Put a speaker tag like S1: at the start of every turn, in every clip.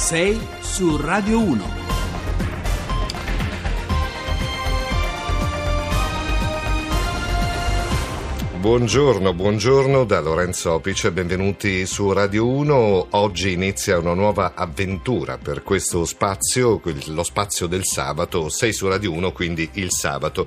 S1: 6 su Radio 1.
S2: Buongiorno, buongiorno da Lorenzo Opice, benvenuti su Radio 1. Oggi inizia una nuova avventura per questo spazio, lo spazio del sabato, 6 su Radio 1, quindi il sabato.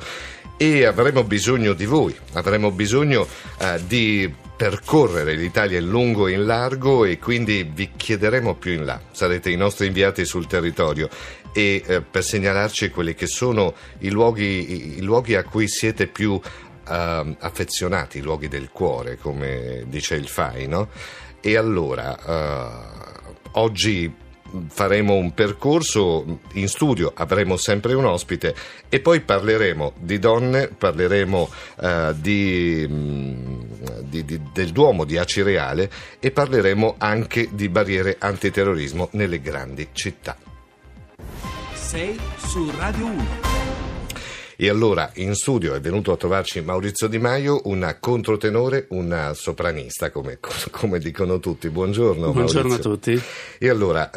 S2: E avremo bisogno di voi, avremo bisogno eh, di percorrere l'Italia in lungo e in largo e quindi vi chiederemo più in là. Sarete i nostri inviati sul territorio e eh, per segnalarci quelli che sono i luoghi, i luoghi a cui siete più eh, affezionati, i luoghi del cuore, come dice il FAI, no? E allora, eh, oggi faremo un percorso in studio, avremo sempre un ospite e poi parleremo di donne, parleremo uh, di, mm, di, di, del Duomo di Acireale e parleremo anche di barriere antiterrorismo nelle grandi città.
S1: 6 su Radio 1.
S2: E allora in studio è venuto a trovarci Maurizio Di Maio, una controtenore, una sopranista, come, come dicono tutti. Buongiorno.
S3: Buongiorno
S2: Maurizio.
S3: a tutti.
S2: E allora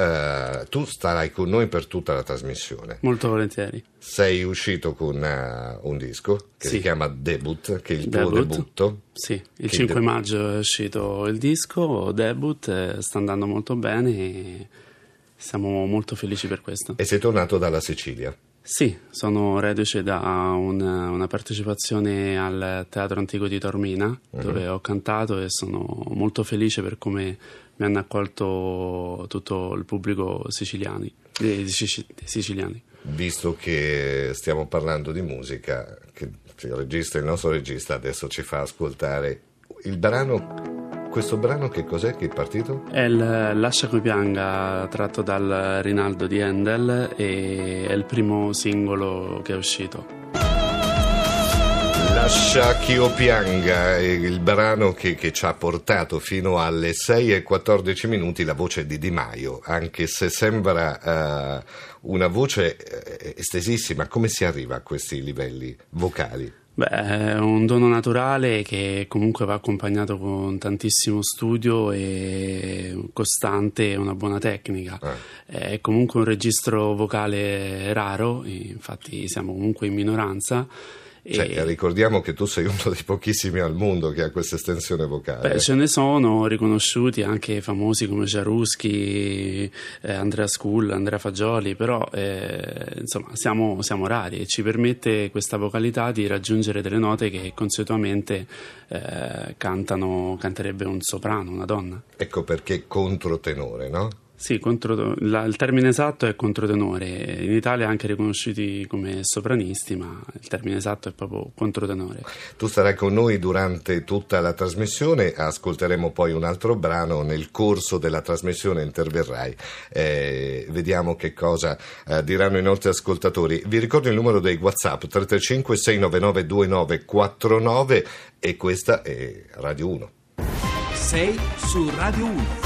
S2: eh, tu starai con noi per tutta la trasmissione.
S3: Molto volentieri.
S2: Sei uscito con uh, un disco che
S3: sì.
S2: si chiama Debut, che è il
S3: Debut.
S2: tuo debutto.
S3: Sì, il 5 de- maggio è uscito il disco Debut, eh, sta andando molto bene e siamo molto felici per questo.
S2: E sei tornato dalla Sicilia.
S3: Sì, sono reduce da una, una, partecipazione al Teatro Antico di Tormina, uh-huh. dove ho cantato e sono molto felice per come mi hanno accolto tutto il pubblico siciliani, dei siciliani.
S2: Visto che stiamo parlando di musica, che il, regista, il nostro regista adesso ci fa ascoltare il brano questo brano che cos'è che è partito?
S3: È il Lascia che pianga tratto dal Rinaldo di Handel e è il primo singolo che è uscito.
S2: Lascia che io pianga è il brano che, che, ci ha portato fino alle 6 e 14 minuti la voce di Di Maio, anche se sembra uh, una voce estesissima, come si arriva a questi livelli vocali?
S3: Beh, è un dono naturale che comunque va accompagnato con tantissimo studio e costante e una buona tecnica. Eh. È comunque un registro vocale raro, infatti siamo comunque in minoranza
S2: cioè, e... ricordiamo che tu sei uno dei pochissimi al mondo che ha questa estensione vocale.
S3: Beh, ce ne sono riconosciuti anche famosi come Jaruschi, eh, Andrea Skull, Andrea Fagioli, però eh, insomma siamo, siamo, rari e ci permette questa vocalità di raggiungere delle note che consuetudamente eh, cantano, canterebbe un soprano, una donna.
S2: Ecco perché controtenore, no?
S3: Sì, contro, la, il termine esatto è controtenore. In Italia anche riconosciuti come sopranisti, ma il termine esatto è proprio controtenore.
S2: Tu sarai con noi durante tutta la trasmissione, ascolteremo poi un altro brano, nel corso della trasmissione interverrai, eh, vediamo che cosa eh, diranno i nostri ascoltatori. Vi ricordo il numero dei WhatsApp 335 699 2949 e questa è Radio 1.
S1: 6 su Radio 1.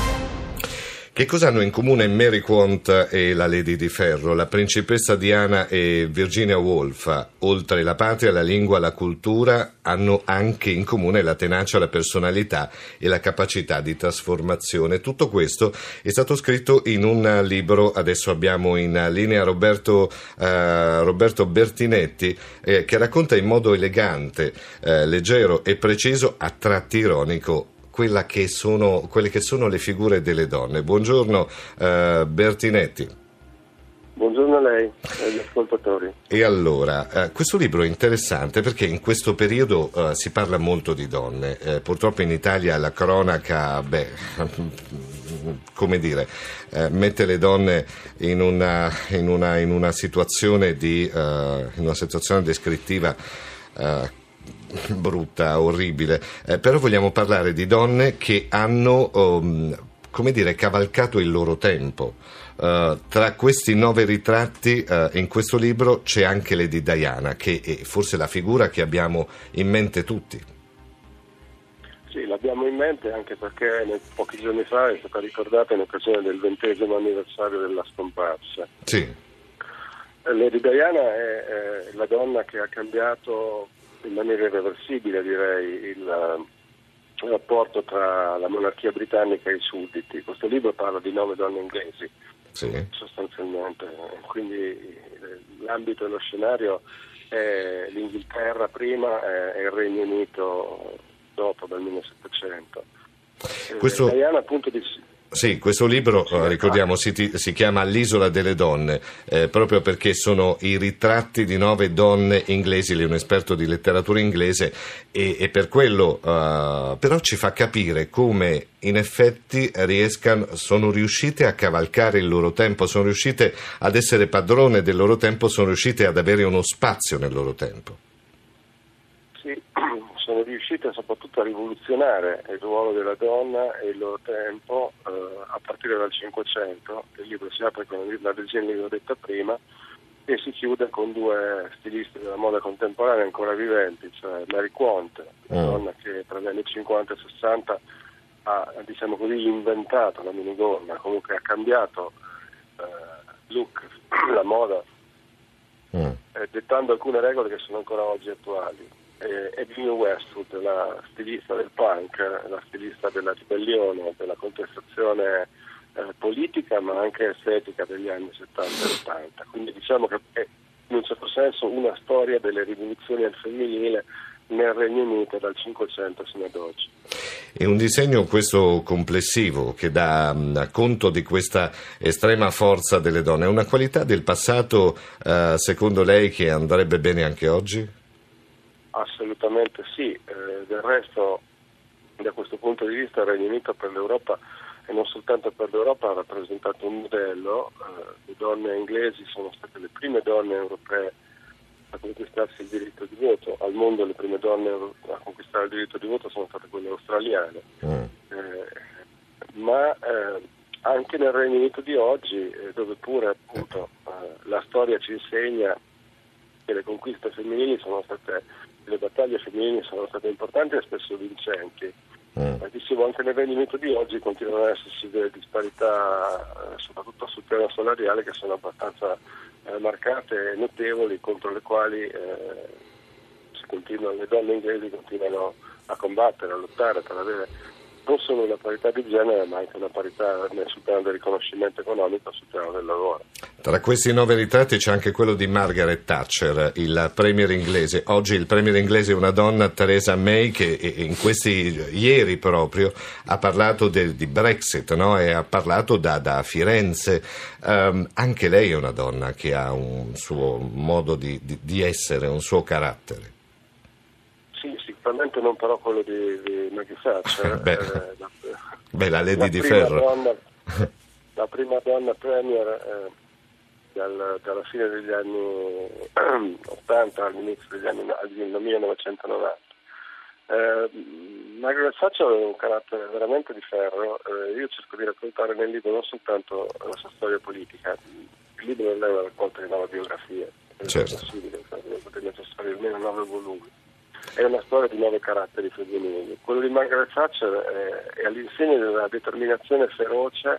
S2: Che cosa hanno in comune Mary Quant e la Lady di Ferro, la principessa Diana e Virginia Woolf? Oltre la patria, la lingua, la cultura, hanno anche in comune la tenacia, la personalità e la capacità di trasformazione. Tutto questo è stato scritto in un libro, adesso abbiamo in linea Roberto, eh, Roberto Bertinetti, eh, che racconta in modo elegante, eh, leggero e preciso, a tratti ironico, che sono, quelle che sono le figure delle donne. Buongiorno eh, Bertinetti.
S4: Buongiorno a lei e agli ascoltatori.
S2: E allora, eh, questo libro è interessante perché in questo periodo eh, si parla molto di donne. Eh, purtroppo in Italia la cronaca, beh, come dire, eh, mette le donne in una, in una, in una situazione, di, eh, in una situazione descrittiva eh, brutta, orribile, eh, però vogliamo parlare di donne che hanno, um, come dire, cavalcato il loro tempo. Uh, tra questi nove ritratti uh, in questo libro c'è anche Lady Diana, che è forse la figura che abbiamo in mente tutti.
S4: Sì, l'abbiamo in mente anche perché pochi giorni fa è stata ricordata in occasione del ventesimo anniversario della scomparsa.
S2: Sì.
S4: Lady Diana è, è la donna che ha cambiato in maniera irreversibile direi il, il rapporto tra la monarchia britannica e i sudditi. Questo libro parla di nove donne inglesi,
S2: Sì.
S4: sostanzialmente, quindi l'ambito e lo scenario è l'Inghilterra prima e il Regno Unito dopo, dal 1700.
S2: Questo-
S4: Eh, Diana appunto di...
S2: Sì, questo libro, eh, ricordiamo, si, ti- si chiama L'isola delle donne, eh, proprio perché sono i ritratti di nove donne inglesi, lei è un esperto di letteratura inglese e, e per quello eh, però ci fa capire come in effetti riescano, sono riuscite a cavalcare il loro tempo, sono riuscite ad essere padrone del loro tempo, sono riuscite ad avere uno spazio nel loro tempo.
S4: Sì, sono riuscite soprattutto a rivoluzionare il ruolo della donna e il loro tempo eh, a partire dal Cinquecento. Il libro si apre con la leggenda che ho detta prima e si chiude con due stilisti della moda contemporanea ancora viventi, cioè Mary Quant, una
S2: Mm.
S4: donna che tra gli anni 50 e 60 ha diciamo così, inventato la minigonna, comunque ha cambiato eh, look, la moda
S2: Mm.
S4: eh, dettando alcune regole che sono ancora oggi attuali. Eh, e Vivienne Westwood, la stilista del punk, la stilista della ribellione, della contestazione eh, politica ma anche estetica degli anni 70 e 80. Quindi diciamo che è in un certo senso una storia delle rivoluzioni al femminile nel Regno Unito dal 500 fino ad oggi.
S2: È un disegno questo complessivo che dà mh, conto di questa estrema forza delle donne. È una qualità del passato, eh, secondo lei, che andrebbe bene anche oggi?
S4: Assolutamente sì, Eh, del resto da questo punto di vista il Regno Unito per l'Europa e non soltanto per l'Europa ha rappresentato un modello, Eh, le donne inglesi sono state le prime donne europee a conquistarsi il diritto di voto, al mondo le prime donne a conquistare il diritto di voto sono state quelle australiane,
S2: Mm.
S4: Eh, ma eh, anche nel Regno Unito di oggi, eh, dove pure appunto eh, la storia ci insegna che le conquiste femminili sono state, le battaglie femminili sono state importanti e spesso vincenti.
S2: Mm.
S4: Ma dicevo, anche nel Regno Unito di oggi continuano ad esserci delle disparità, eh, soprattutto sul piano salariale, che sono abbastanza eh, marcate e notevoli, contro le quali eh, si continuano- le donne inglesi continuano a combattere, a lottare per avere non solo una parità di genere, ma anche una parità sul piano del riconoscimento economico, sul piano del lavoro.
S2: Tra questi nove ritratti c'è anche quello di Margaret Thatcher, il premier inglese. Oggi il premier inglese è una donna, Theresa May, che in questi ieri proprio ha parlato del- di Brexit no? e ha parlato da, da Firenze. Ehm, anche lei è una donna che ha un suo modo di, di- di essere, un suo carattere.
S4: Sicuramente non però quello di, di Maggie Thatcher.
S2: Beh.
S4: eh, la,
S2: Beh, la Lady
S4: la
S2: di Ferro.
S4: donna- la prima donna premier eh, dal- dalla fine degli anni 80 all'inizio degli anni al 1990. Eh, Margaret Thatcher ha un carattere veramente di ferro, eh, io cerco di raccontare nel libro non soltanto la sua storia politica, il libro non è una raccolta di nove biografie, è
S2: Certo.
S4: possibile, potrebbe necessario almeno nove volumi. È una storia di nove caratteri femminili. Quello di Margaret Thatcher è, è all'insegna della determinazione feroce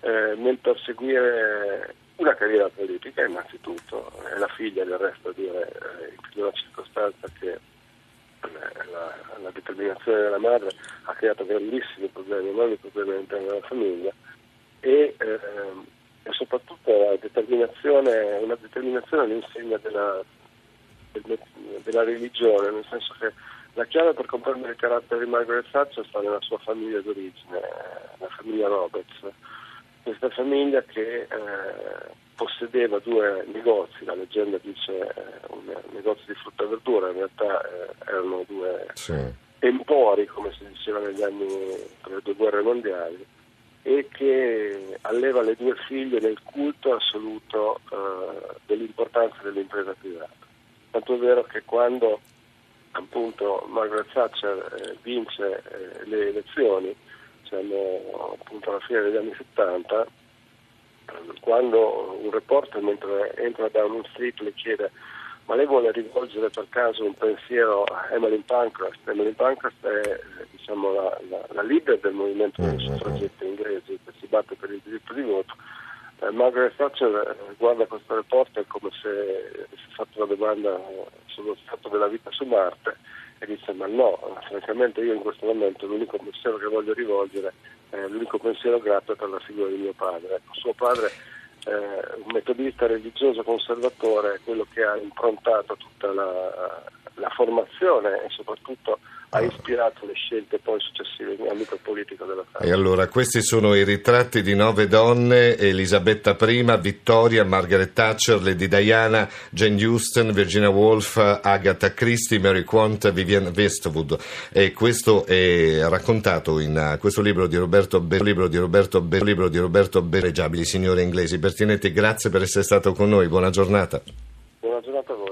S4: eh, nel perseguire una carriera politica innanzitutto, è la figlia del resto dire eh, in più di una circostanza che eh, la, la determinazione della madre ha creato grandissimi problemi, enormi problemi all'interno della famiglia e, ehm, e soprattutto la determinazione, una determinazione all'insegna della, del- della religione, nel senso che la chiave per comprendere il carattere di Margaret Thatcher sta nella sua famiglia d'origine, la famiglia Roberts. Questa famiglia che eh, possedeva due negozi, la leggenda dice eh, un negozio di frutta e verdura, in realtà eh, erano due
S2: Sì.
S4: empori, come si diceva negli anni tra le due guerre mondiali, e che alleva le due figlie nel culto assoluto eh, dell'importanza dell'impresa privata. Tanto è vero che quando appunto Margaret Thatcher eh, vince eh, le elezioni, siamo appunto alla fine degli anni 70, quando un reporter mentre entra da Downing Street le chiede ma lei vuole rivolgere per caso un pensiero a Emmeline Pankhurst? Emmeline Pankhurst è eh, diciamo, la, la- la leader del movimento dei
S2: Mm, mm,
S4: suffragetti inglesi che si batte per il diritto di voto. Eh, Margaret Thatcher eh, guarda questo reporter come se avesse fatto una domanda sullo stato della vita su Marte e dice ma no, francamente io in questo momento l'unico pensiero che voglio rivolgere, eh, l'unico pensiero grato è per la figura di mio padre. Ecco, suo padre eh, un metodista religioso conservatore, quello che ha improntato tutta la, la formazione e soprattutto ha ispirato le scelte poi successive in ambito politico della Francia.
S2: E allora, questi sono i ritratti di nove donne, Elisabetta I, Vittoria, Margaret Thatcher, Lady Diana, Jane Austen, Virginia Woolf, Agatha Christie, Mary Quant, Vivienne Westwood. E questo è raccontato in questo libro di Roberto Be- libro di Roberto Be- libro di Roberto Bereggiabili, signore inglesi. Bertinetti, grazie per essere stato con noi, buona giornata.
S4: Buona giornata a voi.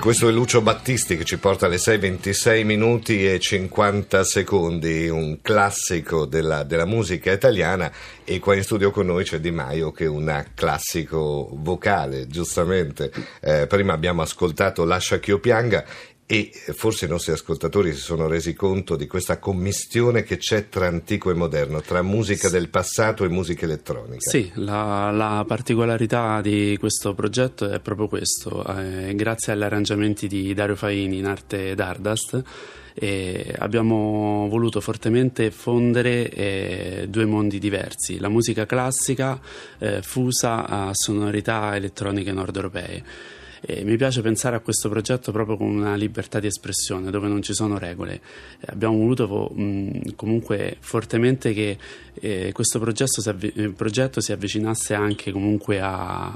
S2: Questo è Lucio Battisti che ci porta alle 6.26 minuti e 50 secondi, un classico della, della, musica italiana e qua in studio con noi c'è Di Maio che è un classico vocale, giustamente. Eh, prima abbiamo ascoltato Lascia che io pianga e forse i nostri ascoltatori si sono resi conto di questa commistione che c'è tra antico e moderno, tra musica del passato e musica elettronica.
S3: Sì, la, la particolarità di questo progetto è proprio questo. Eh, grazie agli arrangiamenti di Dario Faini in arte Dardust abbiamo voluto fortemente fondere eh, due mondi diversi, la musica classica eh, fusa a sonorità elettroniche nord europee. E mi piace pensare a questo progetto proprio con una libertà di espressione dove non ci sono regole. abbiamo voluto mh, comunque fortemente che eh, questo progetto si, avvi- eh, progetto si, avvicinasse anche comunque a,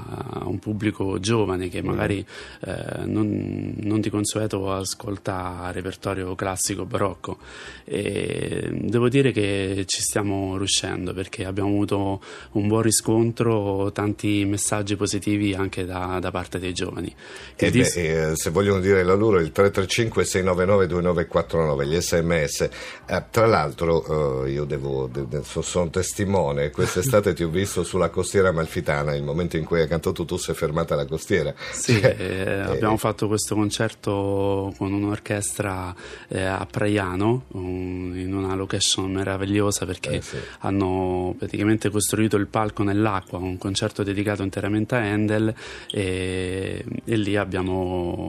S3: a, un pubblico giovane che magari eh, non, non, di consueto ascolta repertorio classico barocco. E devo dire che ci stiamo riuscendo perché abbiamo avuto un buon riscontro, tanti messaggi positivi anche da, da parte dei giovani.
S2: E dis- beh, eh, se vogliono dire la loro, il 335 699 2949, gli sms. Eh, tra l'altro, io devo, de- de- sono testimone. Quest'estate ti ho visto sulla costiera malfitana, il momento in cui hai cantato tu sei fermata alla costiera.
S3: Sì, cioè, eh, abbiamo fatto questo concerto con un'orchestra eh, a Praiano, un, in una location meravigliosa perché eh, sì. hanno praticamente costruito il palco nell'acqua, un concerto dedicato interamente a Handel e, e lì abbiamo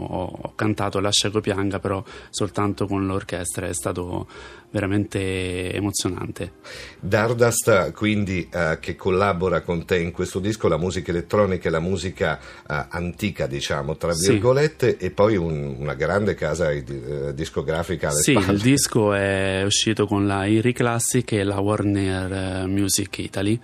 S3: ho cantato Lascia Copianga però soltanto con l'orchestra, è stato veramente emozionante.
S2: Dardast quindi eh, che collabora con te in questo disco, la musica elettronica e la musica eh, antica diciamo tra virgolette sì. e poi un, una grande casa eh, discografica alle
S3: sì,
S2: spalle.
S3: il disco è uscito con la Iri Classic e la Warner eh, Music Italy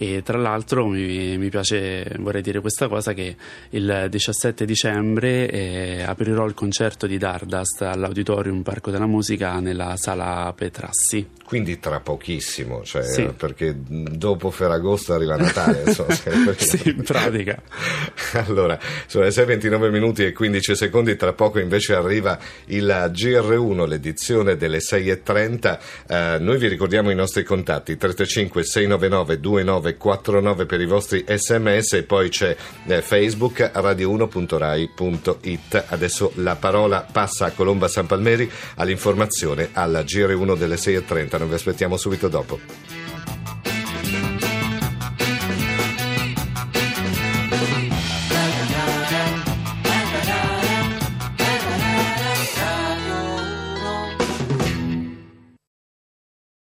S3: e tra l'altro mi, mi, piace, vorrei dire questa cosa, che il 17 dicembre eh, aprirò il concerto di Dardust all'Auditorium Parco della Musica nella sala Petrassi.
S2: Quindi tra pochissimo, cioè, sì. perché dopo Ferragosto arriva Natale. Insomma,
S3: sì, in pratica.
S2: allora, sono le 6.29 minuti e 15 secondi, tra poco invece arriva il GR1, l'edizione delle 6.30. Eh, noi vi ricordiamo i nostri contatti, 335 699 2949 per i vostri sms e poi c'è eh, Facebook radio1.rai.it. Adesso la parola passa a Colomba San Palmeri all'informazione alla GR1 delle 6.30 non vi aspettiamo subito dopo.